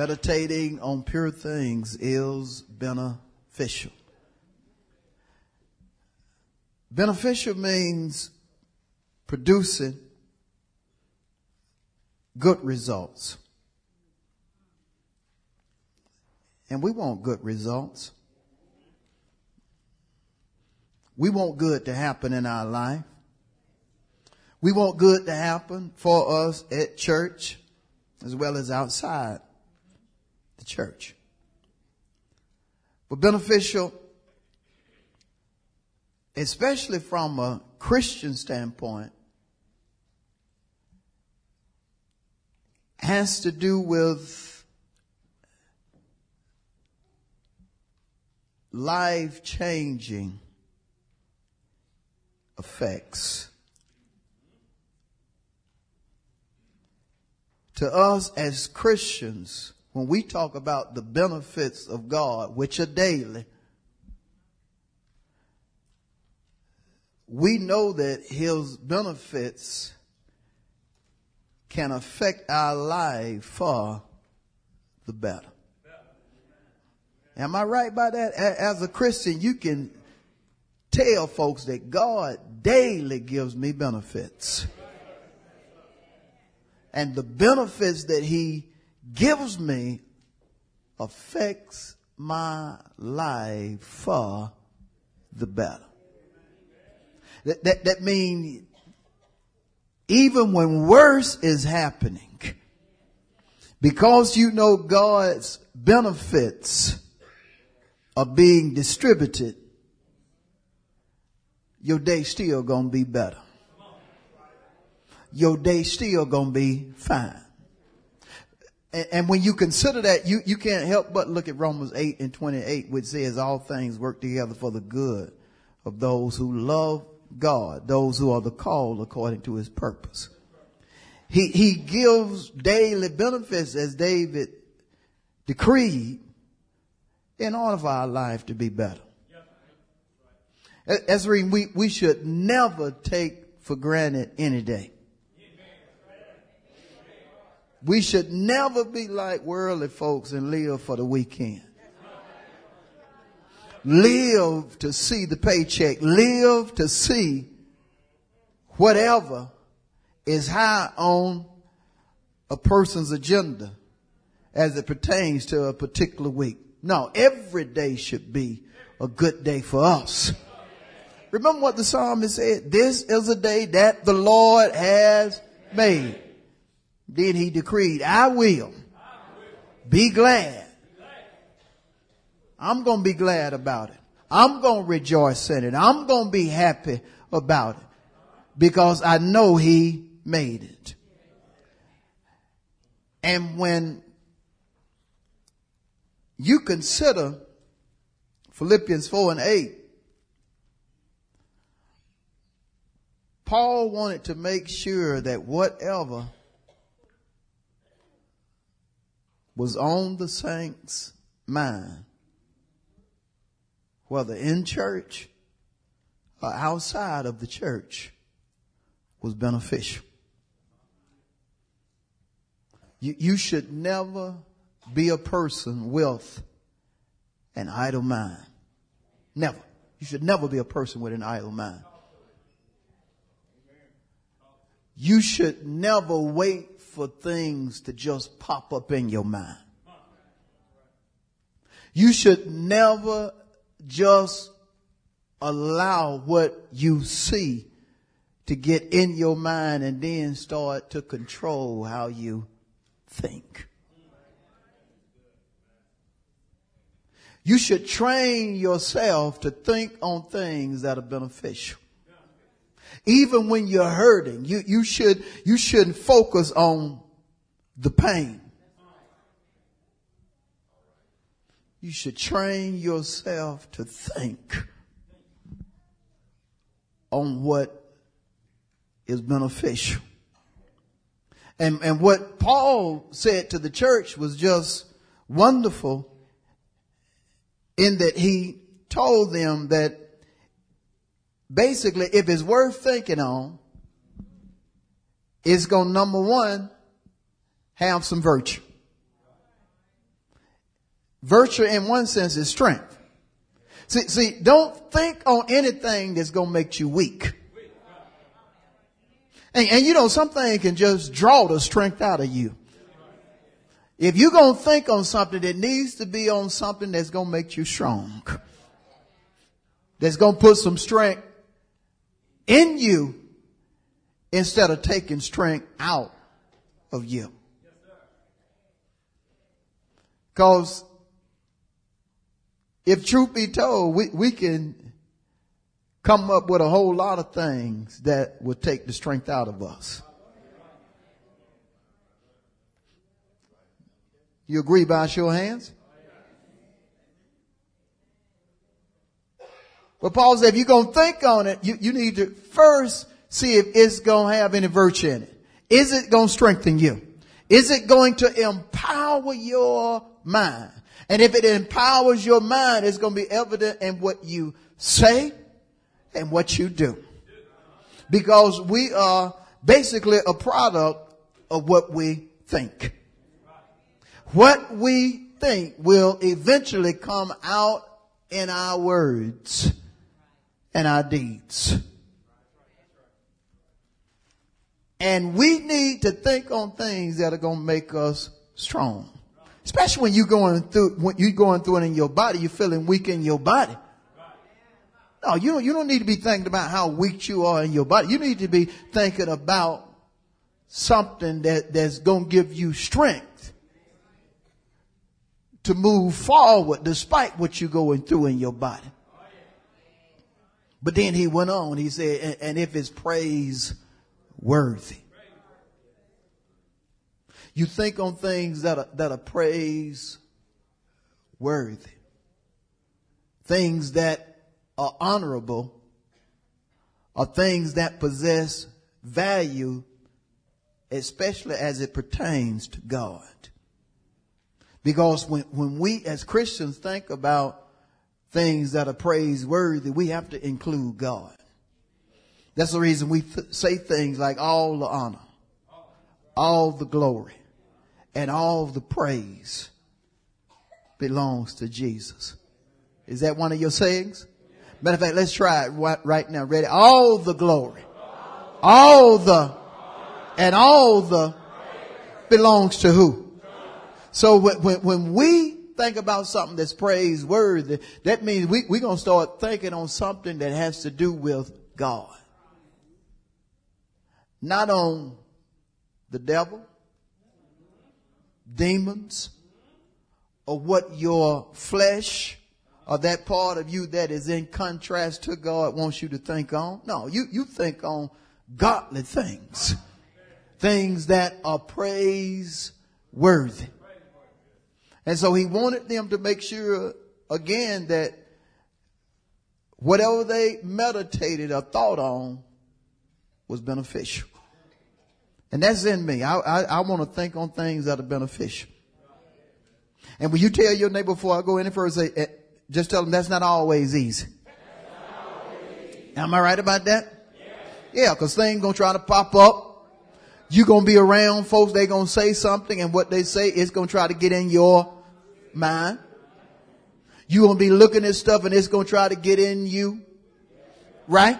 Meditating on pure things is beneficial. Beneficial means producing good results. And we want good results. We want good to happen in our life. We want good to happen for us at church as well as outside church. But beneficial, especially from a Christian standpoint, has to do with life changing effects. To us as Christians, when we talk about the benefits of God, which are daily, we know that His benefits can affect our life for the better. Am I right by that? As a Christian, you can tell folks that God daily gives me benefits. And the benefits that He gives me affects my life for the better. That, that, that means even when worse is happening, because you know God's benefits are being distributed, your day still gonna be better. Your day still gonna be fine. And, and when you consider that, you, you can't help but look at Romans 8 and 28, which says all things work together for the good of those who love God, those who are the called according to his purpose. He, he gives daily benefits as David decreed in order for our life to be better. As we, we should never take for granted any day. We should never be like worldly folks and live for the weekend. Live to see the paycheck. Live to see whatever is high on a person's agenda as it pertains to a particular week. No, every day should be a good day for us. Remember what the psalmist said? This is a day that the Lord has made. Then he decreed, I will be glad. I'm going to be glad about it. I'm going to rejoice in it. I'm going to be happy about it because I know he made it. And when you consider Philippians 4 and 8, Paul wanted to make sure that whatever was on the saints' mind, whether in church or outside of the church, was beneficial. You, you should never be a person with an idle mind. Never. You should never be a person with an idle mind. You should never wait for things to just pop up in your mind. You should never just allow what you see to get in your mind and then start to control how you think. You should train yourself to think on things that are beneficial. Even when you're hurting, you, you should, you shouldn't focus on the pain. You should train yourself to think on what is beneficial. And, and what Paul said to the church was just wonderful in that he told them that basically if it's worth thinking on, it's going to number one, have some virtue. Virtue in one sense is strength. See, see, don't think on anything that's going to make you weak. And, and you know, something can just draw the strength out of you. If you're going to think on something, that needs to be on something that's going to make you strong. That's going to put some strength in you instead of taking strength out of you. Because if truth be told, we, we can come up with a whole lot of things that will take the strength out of us. You agree by show of hands? But Paul said, if you're going to think on it, you, you need to first see if it's going to have any virtue in it. Is it going to strengthen you? Is it going to empower your mind? And if it empowers your mind, it's going to be evident in what you say and what you do. Because we are basically a product of what we think. What we think will eventually come out in our words and our deeds. And we need to think on things that are going to make us strong. Especially when you're going through, when you're going through it in your body, you're feeling weak in your body. No, you don't, you don't need to be thinking about how weak you are in your body. You need to be thinking about something that, that's going to give you strength to move forward despite what you're going through in your body. But then he went on, he said, and, and if it's praise worthy. You think on things that are, that are praise worthy. Things that are honorable are things that possess value, especially as it pertains to God. Because when, when we as Christians think about things that are praiseworthy, we have to include God. That's the reason we th- say things like all the honor, all the glory, and all the praise belongs to Jesus. Is that one of your sayings? Matter of fact, let's try it right now. Ready? All the glory, all the, and all the belongs to who? So when, when, when we think about something that's praiseworthy, that means we, we're going to start thinking on something that has to do with God. Not on the devil, demons, or what your flesh or that part of you that is in contrast to God wants you to think on. No, you, you think on godly things. Things that are praiseworthy. And so he wanted them to make sure again that whatever they meditated or thought on was beneficial. And that's in me. I, I, I want to think on things that are beneficial. And when you tell your neighbor before I go any further, say, eh, just tell them that's not always easy. Not always easy. Am I right about that? Yeah, yeah cause things gonna try to pop up. You gonna be around folks, they're gonna say something and what they say is gonna try to get in your mind. You're gonna be looking at stuff and it's gonna try to get in you. Right?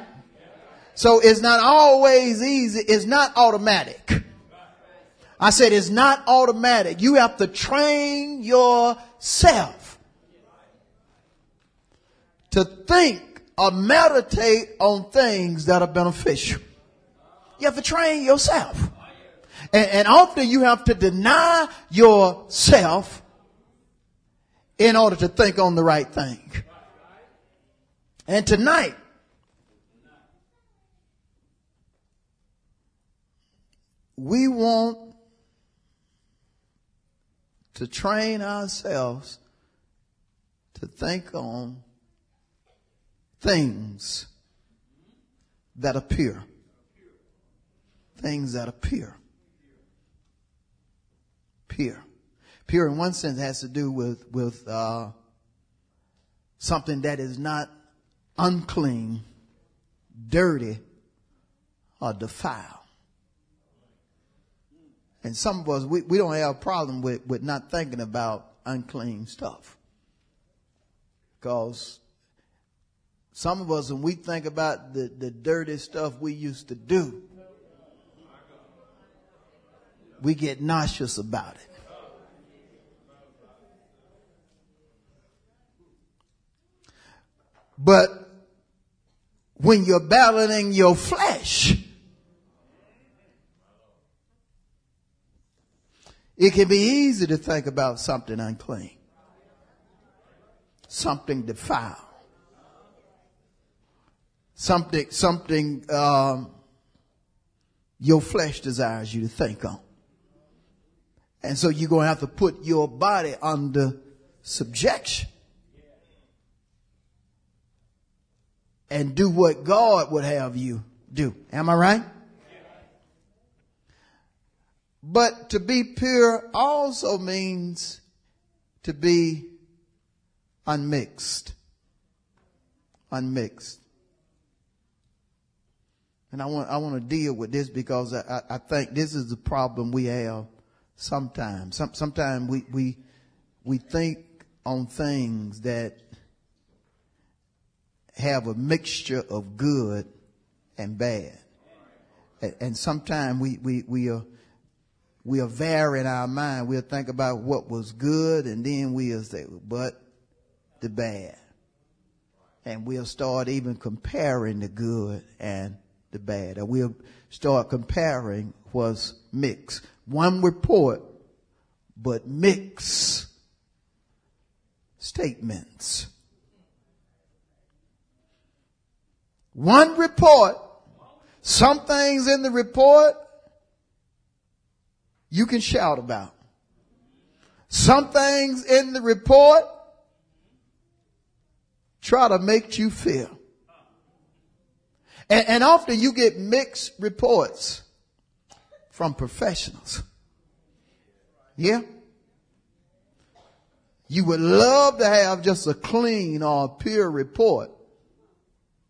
So it's not always easy. It's not automatic. I said it's not automatic. You have to train yourself to think or meditate on things that are beneficial. You have to train yourself. And, and often you have to deny yourself in order to think on the right thing. And tonight, we want to train ourselves to think on things that appear. Things that appear. Pure. Pure in one sense has to do with, with, uh, something that is not unclean, dirty, or defiled. And some of us, we, we don't have a problem with, with not thinking about unclean stuff. Because some of us, when we think about the, the dirty stuff we used to do, we get nauseous about it. But when you're battling your flesh, it can be easy to think about something unclean, something defiled, something, something um, your flesh desires you to think on. And so you're going to have to put your body under subjection. And do what God would have you do. Am I right? But to be pure also means to be unmixed. Unmixed. And I want, I want to deal with this because I, I think this is the problem we have sometimes. Some, sometimes we, we, we think on things that have a mixture of good and bad. And, sometimes we, we, we are, we are vary in our mind. We'll think about what was good and then we'll say, but the bad. And we'll start even comparing the good and the bad. Or we'll start comparing what's mixed. One report, but mix statements. One report, some things in the report you can shout about. Some things in the report try to make you feel. And, and often you get mixed reports from professionals. Yeah? You would love to have just a clean or a pure report,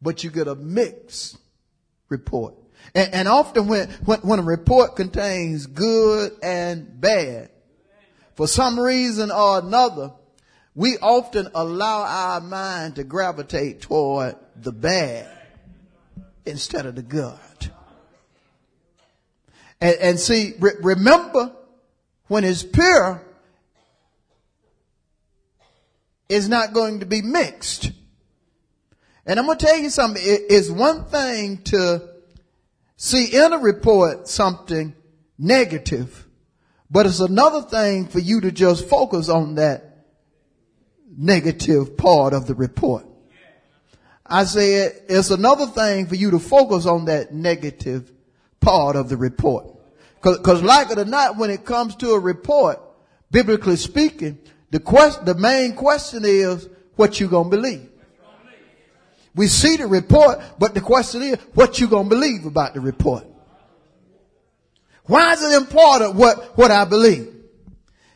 but you get a mixed report. And, and often when, when, when a report contains good and bad, for some reason or another, we often allow our mind to gravitate toward the bad instead of the good. And, and see, re- remember when it's pure, it's not going to be mixed. And I'm going to tell you something. It is one thing to see in a report something negative, but it's another thing for you to just focus on that negative part of the report. I said it's another thing for you to focus on that negative part of the report. Cause, cause like it or not, when it comes to a report, biblically speaking, the question, the main question is what you gonna believe. We see the report, but the question is what you gonna believe about the report. Why is it important what, what I believe?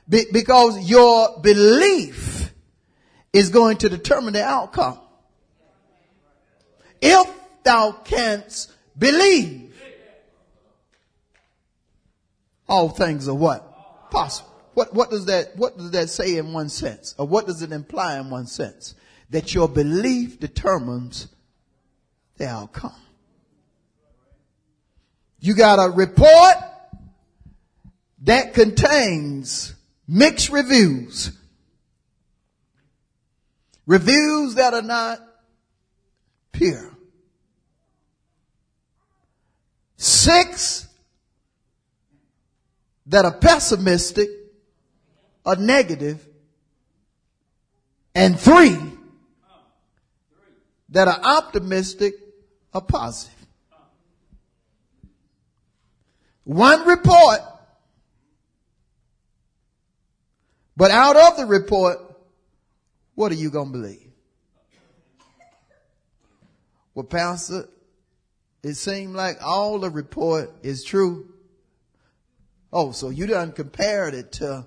Be, because your belief is going to determine the outcome if thou canst believe, all things are what? Possible. What, what does that, what does that say in one sense? Or what does it imply in one sense? That your belief determines the outcome. You got a report that contains mixed reviews. Reviews that are not pure. Six that are pessimistic or negative, and three that are optimistic or positive. One report, but out of the report, what are you going to believe? Well, Pastor, it seemed like all the report is true. Oh, so you done compared it to,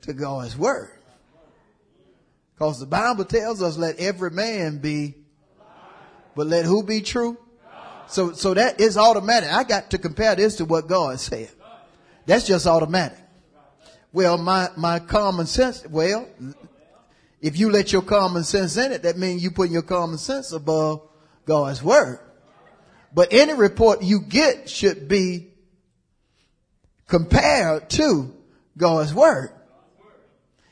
to God's word. Because the Bible tells us let every man be, but let who be true? So, so that is automatic. I got to compare this to what God said. That's just automatic. Well, my, my common sense, well, if you let your common sense in it, that means you put your common sense above God's word. But any report you get should be compared to God's word.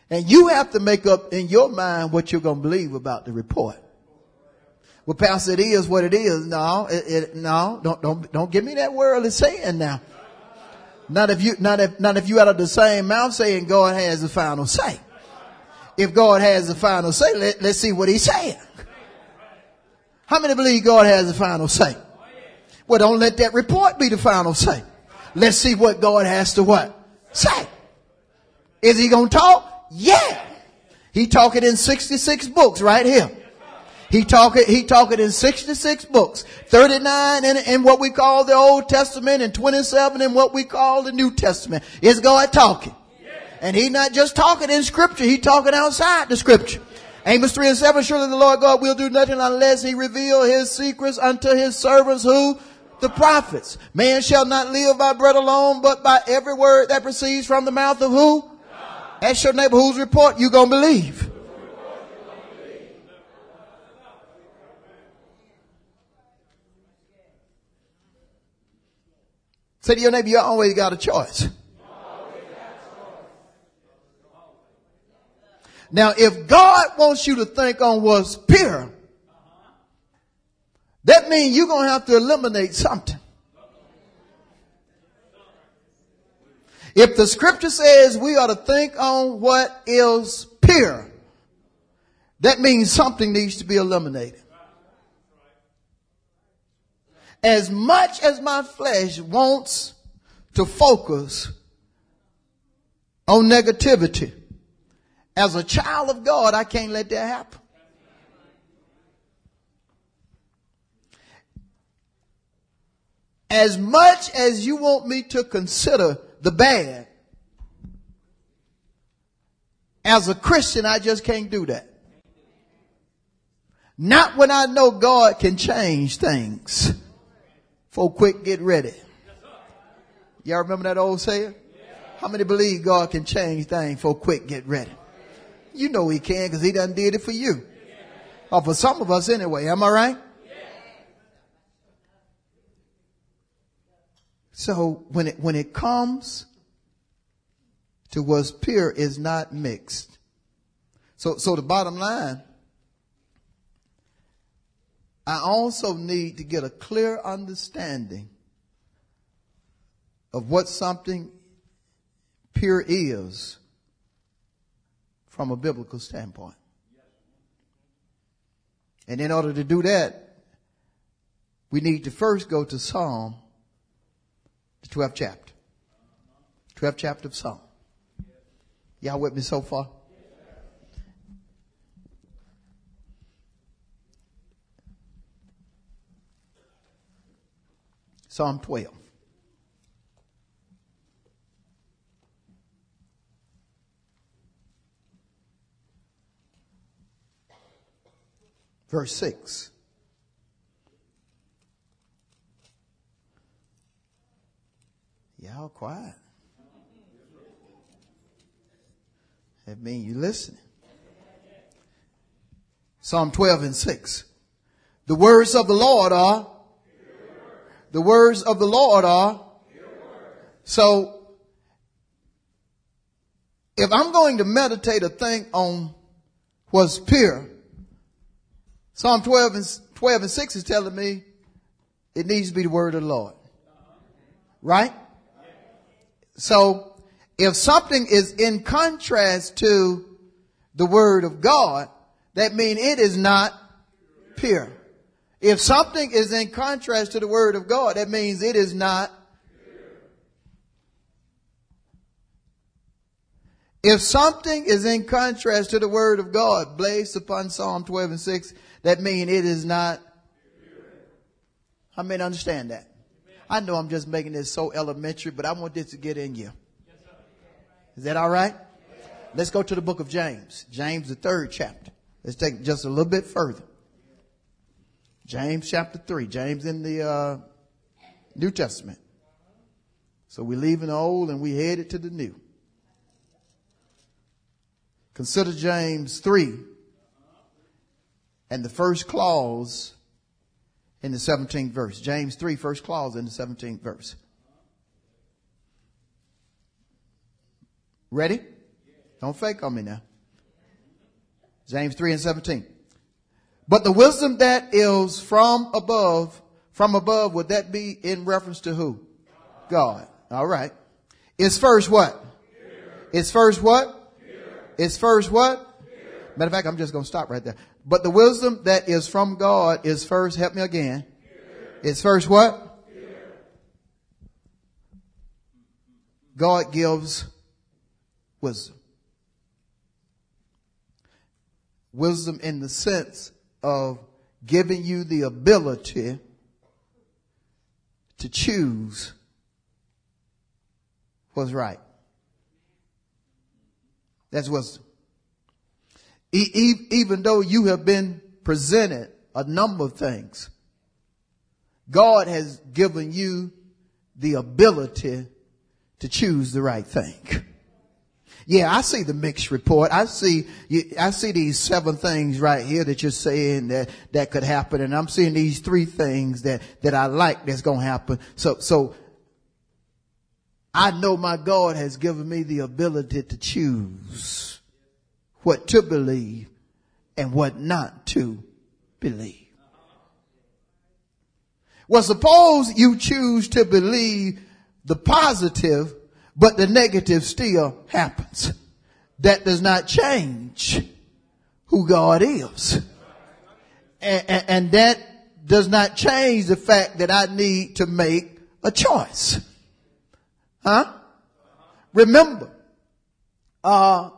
And you have to make up in your mind what you're going to believe about the report. Well, Pastor, it is what it is. No, it, it, no, don't, don't, don't give me that worldly saying now. Not if you, not if, not if you out of the same mouth saying God has the final say. If God has the final say, let, let's see what he's saying. How many believe God has the final say? Well, don't let that report be the final say. Let's see what God has to what? Say. Is he going to talk? Yeah. He talking in 66 books right here. He talking, he talking in 66 books, 39 in, in what we call the Old Testament and 27 in what we call the New Testament. Is God talking? And he not just talking in scripture, he talking outside the scripture. Amos 3 and 7, surely the Lord God will do nothing unless he reveal his secrets unto his servants who? The prophets. Man shall not live by bread alone, but by every word that proceeds from the mouth of who? Ask your neighbor whose report you gonna believe. Say to your neighbor, you always got a choice. Now, if God wants you to think on what's pure, that means you're going to have to eliminate something. If the scripture says we ought to think on what is pure, that means something needs to be eliminated. As much as my flesh wants to focus on negativity, as a child of God, I can't let that happen. As much as you want me to consider the bad, as a Christian, I just can't do that. Not when I know God can change things. For quick, get ready. Y'all remember that old saying? How many believe God can change things for quick, get ready? You know he can because he done did it for you. Or for some of us anyway. Am I right? So when it, when it comes to what's pure is not mixed. So, so the bottom line, I also need to get a clear understanding of what something pure is from a biblical standpoint. And in order to do that, we need to first go to Psalm, the 12th chapter. 12th chapter of Psalm. Y'all with me so far? Psalm 12. verse 6. Y'all quiet. That means you listening. Psalm 12 and 6. The words of the Lord are, the words of the Lord are, so if I'm going to meditate or think on what's pure, Psalm 12 and, 12 and 6 is telling me it needs to be the word of the Lord. Right? So, if something is in contrast to the word of God, that means it is not pure. If something is in contrast to the word of God, that means it is not If something is in contrast to the word of God, based upon Psalm 12 and 6, that means it is not. I mean, understand that. I know I'm just making this so elementary, but I want this to get in you. Is that all right? Let's go to the book of James. James, the third chapter. Let's take just a little bit further. James chapter 3. James in the uh, New Testament. So we're leaving the old and we headed to the new. Consider James 3 and the first clause in the 17th verse. James 3, first clause in the 17th verse. Ready? Don't fake on me now. James 3 and 17. But the wisdom that is from above, from above, would that be in reference to who? God. All right. It's first what? It's first what? It's first what? Matter of fact, I'm just going to stop right there. But the wisdom that is from God is first, help me again. It's first what? God gives wisdom. Wisdom in the sense of giving you the ability to choose what's right. That's wisdom. Even though you have been presented a number of things, God has given you the ability to choose the right thing. Yeah, I see the mixed report. I see, I see these seven things right here that you're saying that, that could happen. And I'm seeing these three things that, that I like that's going to happen. So, so I know my God has given me the ability to choose what to believe and what not to believe. Well, suppose you choose to believe the positive but the negative still happens. That does not change who God is. And, and, and that does not change the fact that I need to make a choice. Huh? Remember, uh,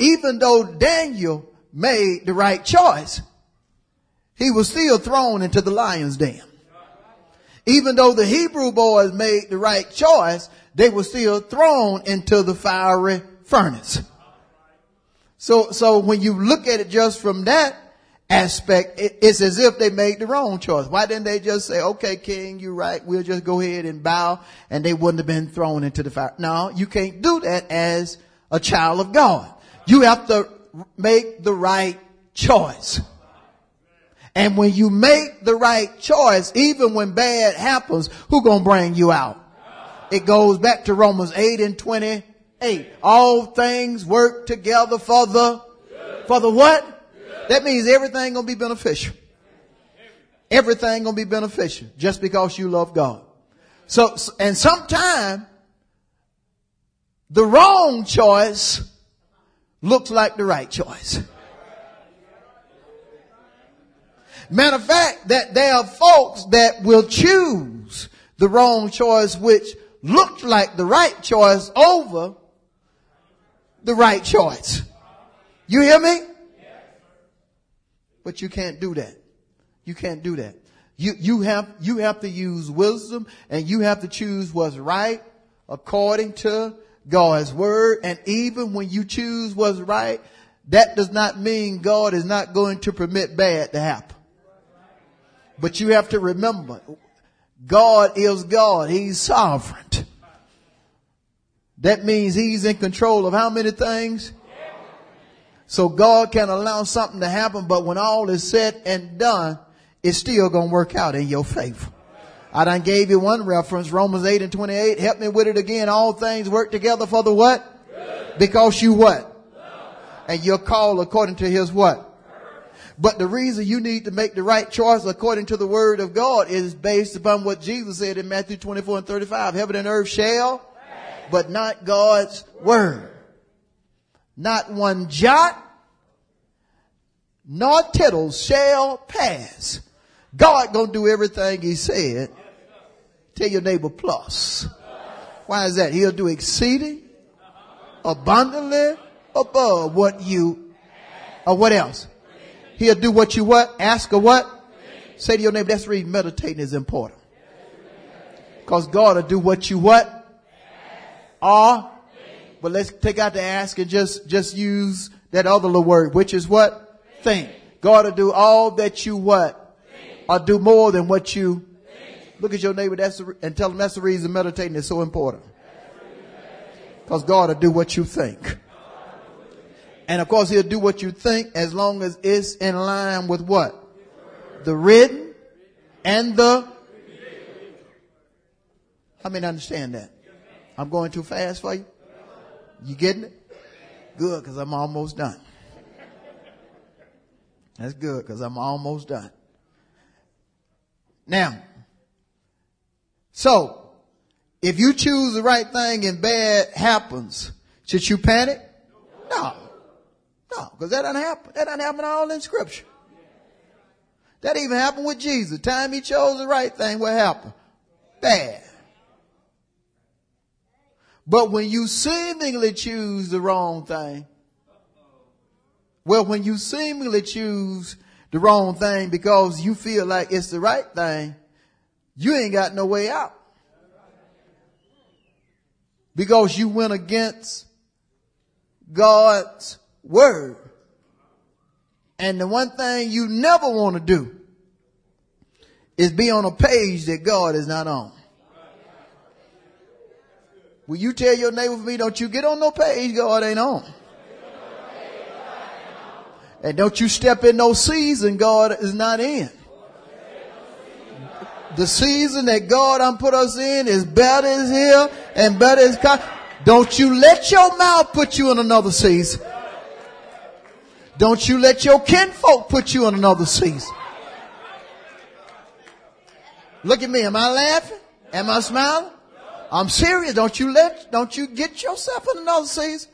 even though Daniel made the right choice, he was still thrown into the lion's den. Even though the Hebrew boys made the right choice, they were still thrown into the fiery furnace. So, so when you look at it just from that aspect, it's as if they made the wrong choice. Why didn't they just say, okay, king, you're right. We'll just go ahead and bow and they wouldn't have been thrown into the fire. No, you can't do that as a child of God. You have to make the right choice. And when you make the right choice, even when bad happens, who gonna bring you out? It goes back to Romans 8 and 28. All things work together for the, for the what? That means everything gonna be beneficial. Everything gonna be beneficial just because you love God. So, and sometime the wrong choice looks like the right choice. Matter of fact, that there are folks that will choose the wrong choice, which looked like the right choice over the right choice. You hear me? But you can't do that. You can't do that. You, you have, you have to use wisdom and you have to choose what's right according to God's word. And even when you choose what's right, that does not mean God is not going to permit bad to happen. But you have to remember, God is God. He's sovereign. That means he's in control of how many things? So God can allow something to happen, but when all is said and done, it's still gonna work out in your favor. I done gave you one reference, Romans 8 and 28. Help me with it again. All things work together for the what? Because you what? And you're called according to his what? But the reason you need to make the right choice according to the word of God is based upon what Jesus said in Matthew 24 and 35. Heaven and earth shall, but not God's word. Not one jot nor tittle shall pass. God gonna do everything he said. Tell your neighbor plus. Why is that? He'll do exceeding abundantly above what you, or what else? He'll do what you what? Ask or what? Say to your neighbor, that's reason meditating is important. Cause God will do what you what? Are. But let's take out the ask and just, just use that other little word, which is what? Think. God will do all that you what? Or do more than what you Look at your neighbor the, and tell them that's the reason meditating is so important. Because God will do what you think. And of course he'll do what you think as long as it's in line with what? The written and the How many understand that? I'm going too fast for you? You getting it? Good, because I'm almost done. That's good, because I'm almost done. Now, so, if you choose the right thing and bad happens, should you panic? No. No, because that doesn't happen. That doesn't happen all in scripture. That even happened with Jesus. The time he chose the right thing, what happened? Bad. But when you seemingly choose the wrong thing, well, when you seemingly choose the wrong thing because you feel like it's the right thing, you ain't got no way out. Because you went against God's word. And the one thing you never want to do is be on a page that God is not on. Will you tell your neighbor for me, don't you get on no page God ain't on. And don't you step in no season God is not in. The season that God I'm put us in is better is here and better is coming. Don't you let your mouth put you in another season. Don't you let your kinfolk put you in another season. Look at me. Am I laughing? Am I smiling? I'm serious. Don't you let, don't you get yourself in another season.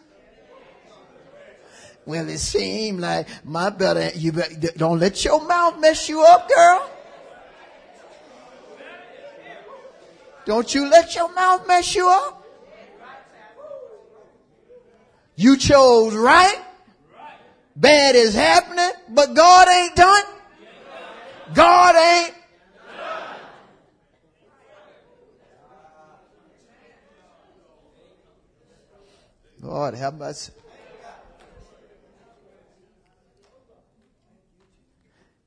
Well, it seemed like my better, you better, don't let your mouth mess you up, girl. Don't you let your mouth mess you up. You chose right. Bad is happening, but God ain't done. God ain't. Lord help mercy.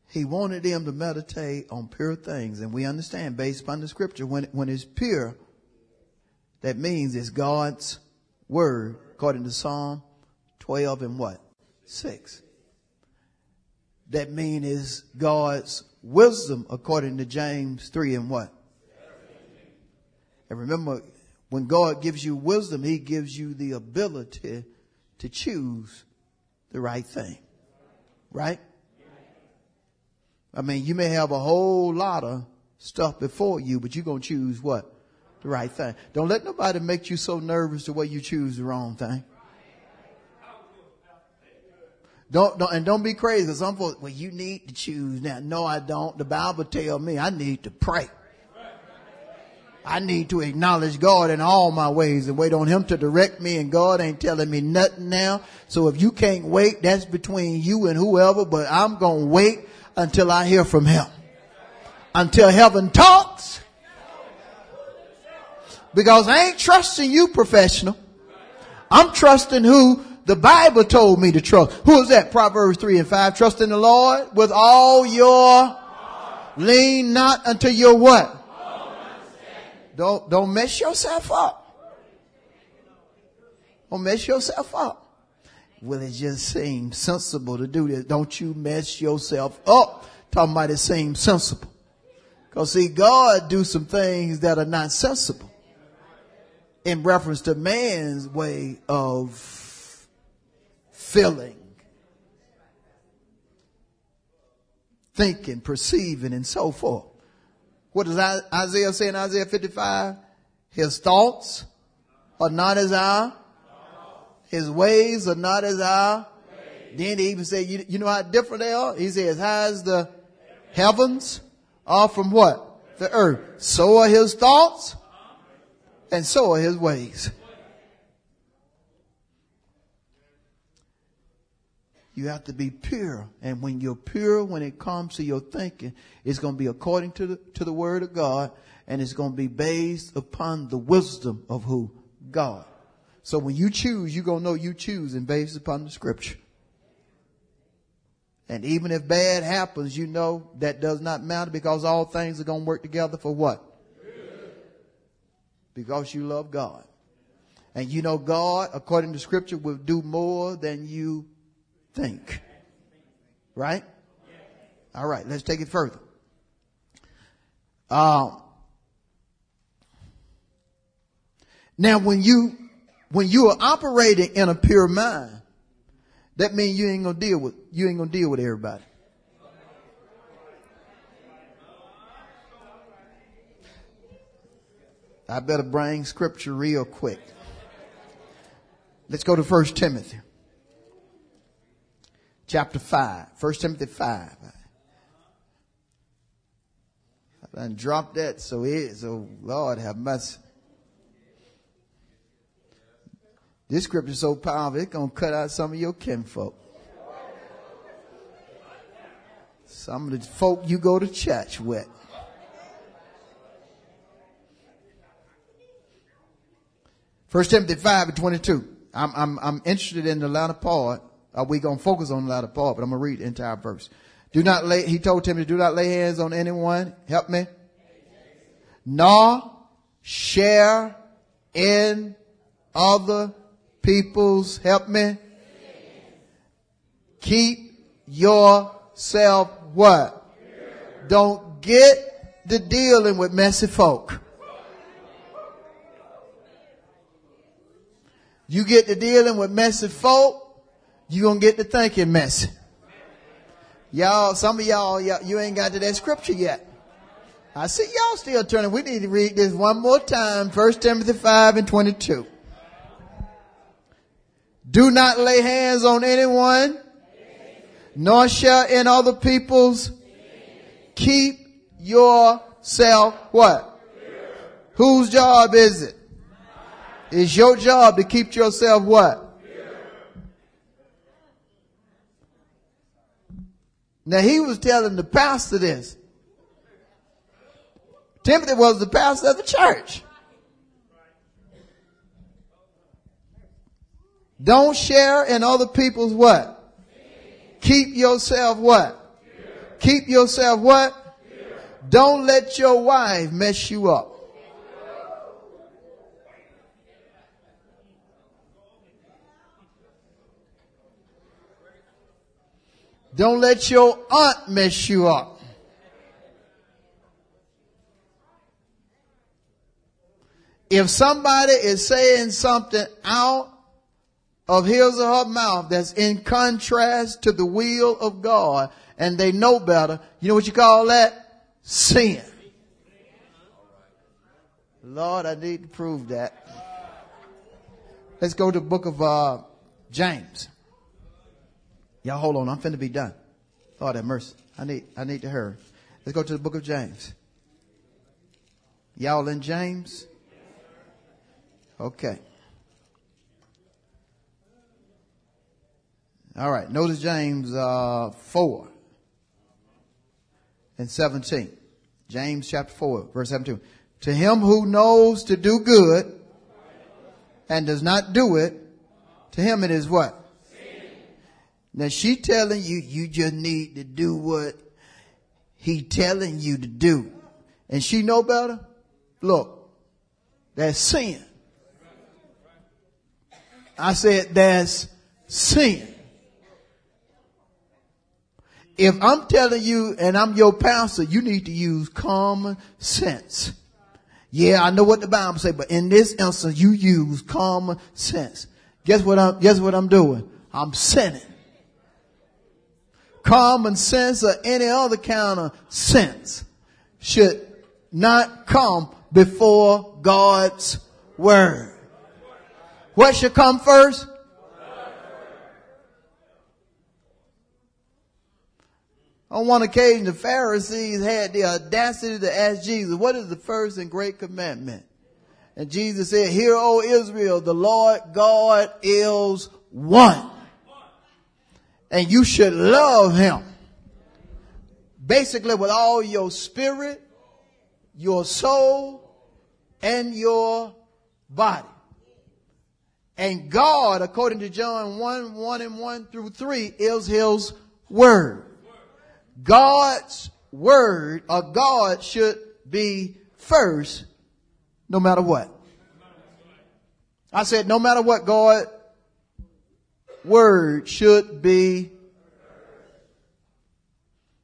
He wanted them to meditate on pure things. And we understand based upon the scripture, when, when it's pure, that means it's God's word, according to Psalm 12 and what? 6. That means it's God's wisdom, according to James 3 and what? And remember, when God gives you wisdom, He gives you the ability to choose the right thing. Right? I mean, you may have a whole lot of stuff before you, but you're going to choose what? The right thing. Don't let nobody make you so nervous the way you choose the wrong thing. Don't, don't and don't be crazy because some folks, well, you need to choose now. No, I don't. The Bible tell me I need to pray. I need to acknowledge God in all my ways and wait on Him to direct me and God ain't telling me nothing now. So if you can't wait, that's between you and whoever, but I'm to wait until I hear from him. Until heaven talks. Because I ain't trusting you professional. I'm trusting who the Bible told me to trust. Who is that? Proverbs 3 and 5. Trust in the Lord with all your lean not unto your what? Don't, don't mess yourself up. Don't mess yourself up. Well, it just seems sensible to do this. Don't you mess yourself up talking about it seems sensible. Cause see, God do some things that are not sensible in reference to man's way of feeling, thinking, perceiving, and so forth. What does Isaiah say in Isaiah 55? His thoughts are not as our his ways are not as our. Then he even said, you, you know how different they are? He says, As high as the heavens are from what? The earth. So are his thoughts and so are his ways. You have to be pure. And when you're pure, when it comes to your thinking, it's going to be according to the, to the word of God and it's going to be based upon the wisdom of who? God. So when you choose, you're going to know you choose and based upon the scripture. And even if bad happens, you know that does not matter because all things are going to work together for what? Because you love God. And you know God, according to scripture, will do more than you think. Right? All right, let's take it further. Um, now when you, when you are operating in a pure mind, that means you ain't gonna deal with, you ain't gonna deal with everybody. I better bring scripture real quick. Let's go to First Timothy. Chapter 5. First Timothy 5. I done dropped that so it, so oh Lord have mercy. This scripture is so powerful, it's going to cut out some of your kinfolk. Some of the folk you go to church with. First Timothy 5 and 22. I'm, I'm, I'm interested in the latter part. Are we going to focus on the latter part? But I'm going to read the entire verse. Do not lay, he told Timothy, do not lay hands on anyone. Help me. Nor share in other people's, help me. Keep yourself what? Don't get the dealing with messy folk. You get to dealing with messy folk, you gonna get to thinking messy. Y'all, some of y'all, y'all, you ain't got to that scripture yet. I see y'all still turning. We need to read this one more time. First Timothy 5 and 22. Do not lay hands on anyone, nor shall in other people's. Keep yourself what? Whose job is it? It's your job to keep yourself what? Now he was telling the pastor this. Timothy was the pastor of the church. Don't share in other people's what? Keep yourself what? Keep yourself what? Don't let your wife mess you up. Don't let your aunt mess you up. If somebody is saying something out of his or her mouth that's in contrast to the will of God and they know better, you know what you call that? Sin. Lord, I need to prove that. Let's go to the book of uh, James. Y'all hold on. I'm finna be done. Lord have mercy. I need, I need to hurry. Let's go to the book of James. Y'all in James? Okay. All right. Notice James, uh, 4 and 17. James chapter 4 verse 17. To him who knows to do good and does not do it, to him it is what? Now she telling you, you just need to do what he telling you to do. And she know better? Look, that's sin. I said that's sin. If I'm telling you and I'm your pastor, you need to use common sense. Yeah, I know what the Bible say, but in this instance, you use common sense. Guess what I'm, guess what I'm doing? I'm sinning common sense or any other kind of sense should not come before God's word. What should come first? On one occasion, the Pharisees had the audacity to ask Jesus, what is the first and great commandment? And Jesus said, hear, O Israel, the Lord God is one. And you should love him. Basically with all your spirit, your soul, and your body. And God, according to John 1, 1 and 1 through 3, is his word. God's word or God should be first no matter what. I said no matter what God word should be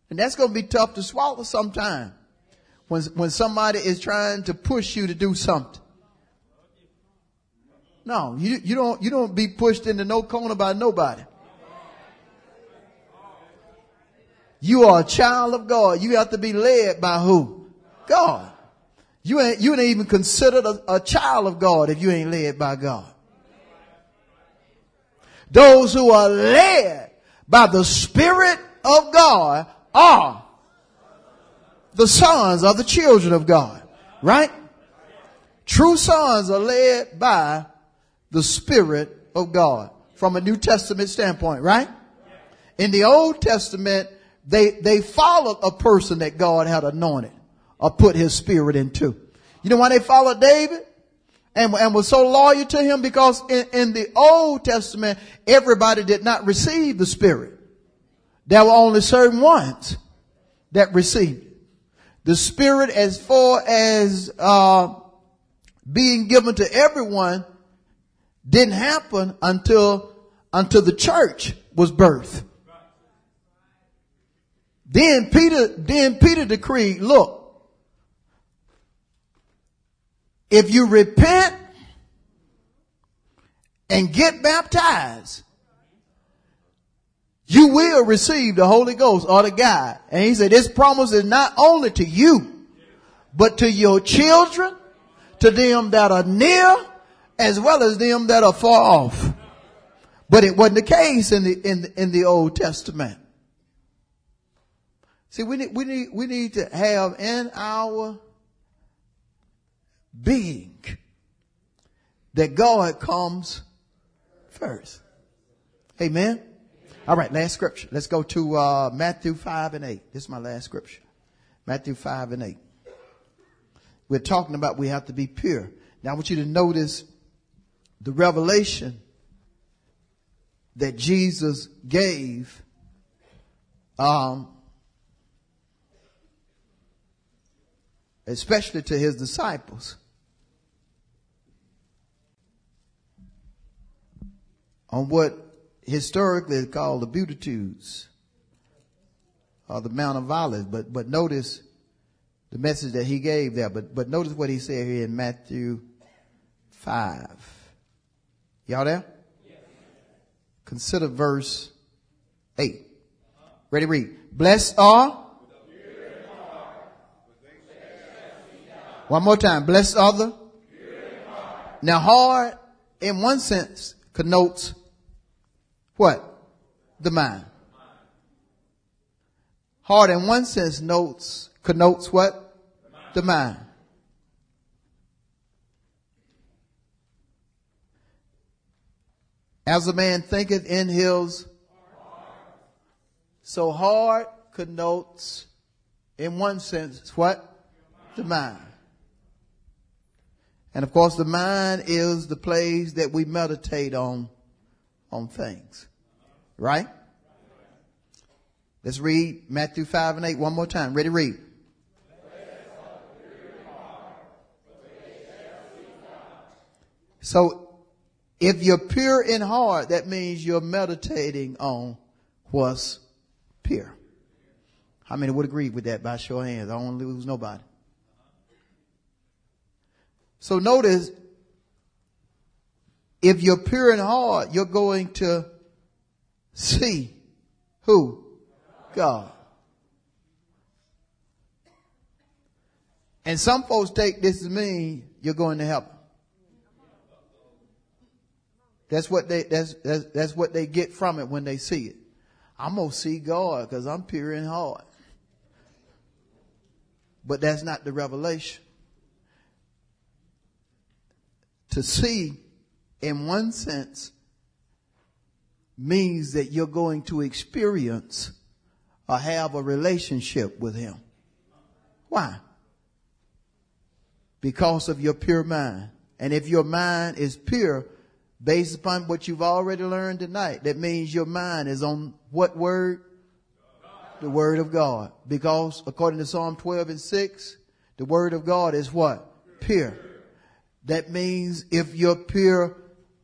and that's going to be tough to swallow sometime when, when somebody is trying to push you to do something. No, you, you don't, you don't be pushed into no corner by nobody. You are a child of God. You have to be led by who? God. You ain't, you ain't even considered a, a child of God if you ain't led by God. Those who are led by the Spirit of God are the sons of the children of God. Right? True sons are led by the Spirit of God from a New Testament standpoint, right? In the Old Testament, they, they followed a person that God had anointed or put his spirit into. You know why they followed David? And, and was so loyal to him because in, in the Old Testament, everybody did not receive the spirit. There were only certain ones that received it. The spirit as far as, uh, being given to everyone didn't happen until, until the church was birthed. Then Peter, then Peter decreed, look, if you repent and get baptized, you will receive the Holy Ghost or the God. And he said, this promise is not only to you, but to your children, to them that are near, as well as them that are far off. But it wasn't the case in the, in the, in the Old Testament. See, we need, we need, we need to have in our being that God comes first. Amen. All right, last scripture. Let's go to uh, Matthew 5 and 8. This is my last scripture. Matthew 5 and 8. We're talking about we have to be pure. Now I want you to notice the revelation that Jesus gave um, especially to his disciples, on what historically is called the Beatitudes or the Mount of Olives. But, but notice the message that he gave there. But, but notice what he said here in Matthew 5. Y'all there? Consider verse 8. Ready, read. Blessed are One more time. Blessed are the. Now hard in one sense connotes what? The mind. Hard in one sense notes, connotes what? The mind. As a man thinketh in his, so hard connotes in one sense what? The mind. And of course the mind is the place that we meditate on, on things. Right? Let's read Matthew 5 and 8 one more time. Ready, read. So if you're pure in heart, that means you're meditating on what's pure. How many would agree with that by show of hands? I don't want to lose nobody. So notice, if you're pure in heart, you're going to see who? God. And some folks take this to mean you're going to heaven. That's what they, that's, that's, that's what they get from it when they see it. I'm to see God because I'm pure in heart. But that's not the revelation to see in one sense means that you're going to experience or have a relationship with him. Why? Because of your pure mind. And if your mind is pure, based upon what you've already learned tonight, that means your mind is on what word? The word of God. Because according to Psalm 12 and 6, the word of God is what? Pure. That means if you're pure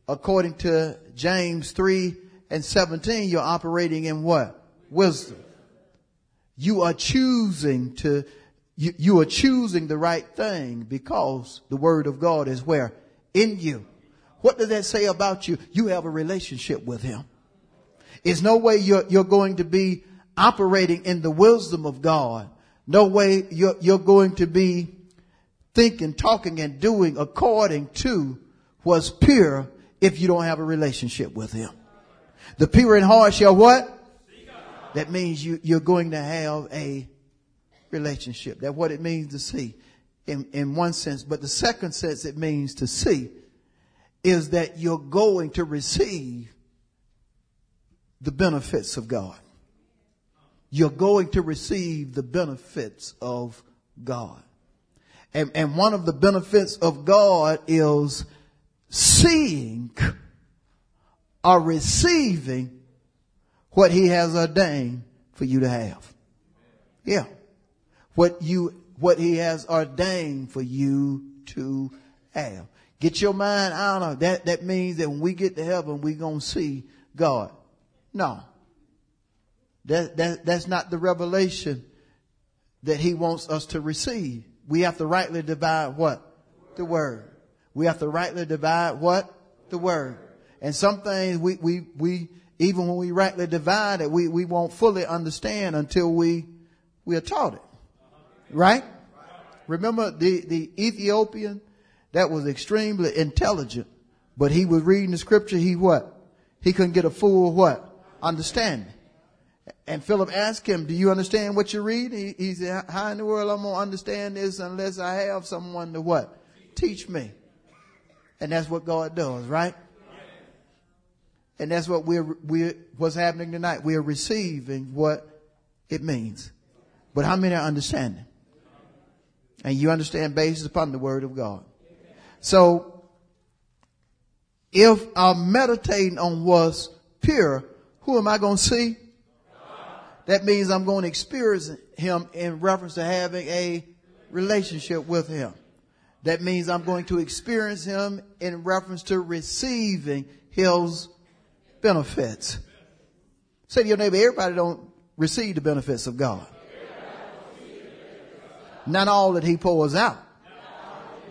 according to James 3 and 17, you're operating in what? Wisdom. You are choosing to, you, you are choosing the right thing because the word of God is where? In you. What does that say about you? You have a relationship with him. It's no way you're, you're going to be operating in the wisdom of God. No way you're, you're going to be thinking, talking, and doing according to what's pure if you don't have a relationship with him. The pure in heart shall what? That means you, you're going to have a relationship. That's what it means to see in, in one sense. But the second sense it means to see is that you're going to receive the benefits of God. You're going to receive the benefits of God. And, and one of the benefits of God is seeing or receiving what he has ordained for you to have. Yeah. What you, what he has ordained for you to have. Get your mind out of that. That means that when we get to heaven, we're gonna see God. No. That, that, that's not the revelation that he wants us to receive. We have to rightly divide what? The word. We have to rightly divide what? The word. And some things we, we, we, even when we rightly divide it, we, we won't fully understand until we, we are taught it. Right? Remember the, the Ethiopian that was extremely intelligent, but he was reading the scripture, he what? He couldn't get a full what? Understanding. And Philip asked him, do you understand what you read? He, he said, how in the world I'm going to understand this unless I have someone to what? Teach me. And that's what God does, right? And that's what we're, we're, what's happening tonight. We're receiving what it means. But how many are understanding? And you understand based upon the word of God. So, if I'm meditating on what's pure, who am I going to see? That means I'm going to experience him in reference to having a relationship with him. That means I'm going to experience him in reference to receiving his benefits. Say to your neighbor, everybody don't receive the benefits of God. Not all that he pours out.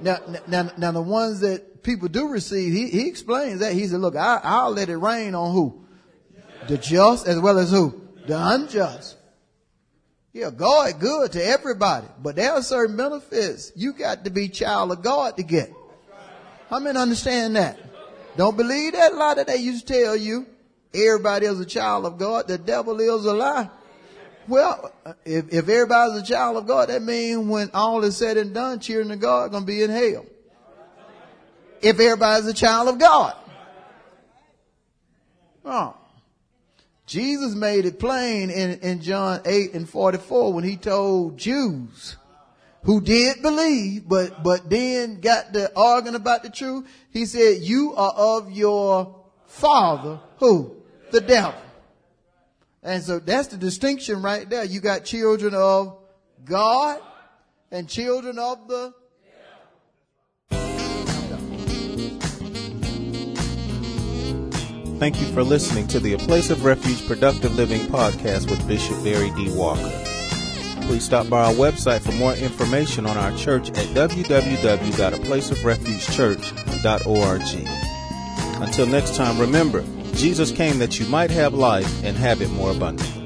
Now, now, now the ones that people do receive, he, he explains that. He said, look, I, I'll let it rain on who? The just as well as who? The unjust. Yeah, God good to everybody, but there are certain benefits you got to be child of God to get. How many understand that? Don't believe that lie that they used to tell you. Everybody is a child of God. The devil is a lie. Well, if, if everybody's a child of God, that means when all is said and done, cheering to God going to be in hell. If everybody's a child of God. Oh. Jesus made it plain in, in John 8 and 44 when he told Jews who did believe, but, but then got the arguing about the truth. He said, you are of your father, who? The devil. And so that's the distinction right there. You got children of God and children of the Thank you for listening to the A Place of Refuge Productive Living podcast with Bishop Barry D. Walker. Please stop by our website for more information on our church at www.aplaceofrefugechurch.org. Until next time, remember, Jesus came that you might have life and have it more abundantly.